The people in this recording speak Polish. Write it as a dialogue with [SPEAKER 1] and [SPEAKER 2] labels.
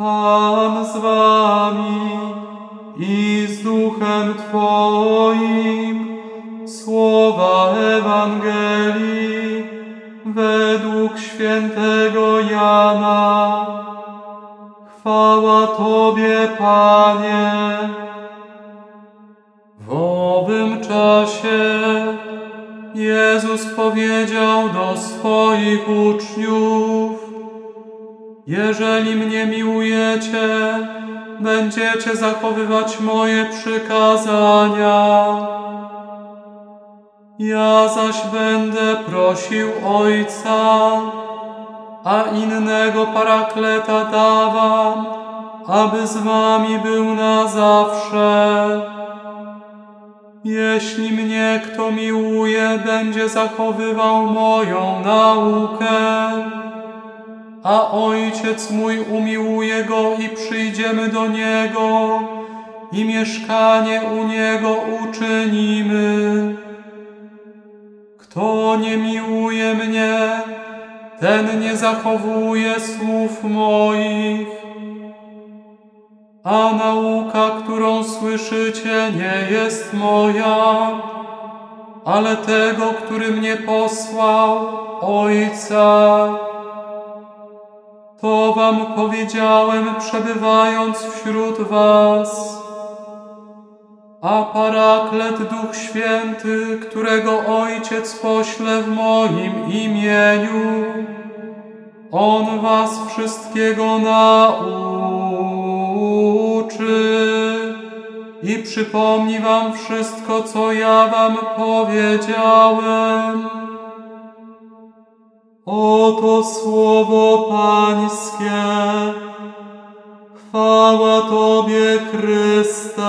[SPEAKER 1] Pan z wami i z duchem Twoim. Słowa Ewangelii według świętego Jana. Chwała Tobie, Panie. W owym czasie Jezus powiedział do swoich uczniów: Jeżeli mnie miłujecie, będziecie zachowywać moje przykazania. Ja zaś będę prosił Ojca, a innego parakleta dawam, aby z wami był na zawsze. Jeśli mnie kto miłuje, będzie zachowywał moją naukę, a Ojciec mój umiłuje go i przyjdziemy do Niego i mieszkanie u Niego uczynimy. Kto nie miłuje mnie, ten nie zachowuje słów moich. A nauka, którą słyszycie, nie jest moja, ale tego, który mnie posłał, Ojca. To wam powiedziałem, przebywając wśród was. A Paraklet Duch Święty, którego Ojciec pośle w moim imieniu, On was wszystkiego nauczy i przypomni wam wszystko, co ja wam powiedziałem. Oto słowo Pańskie. Chwała Tobie, Chryste.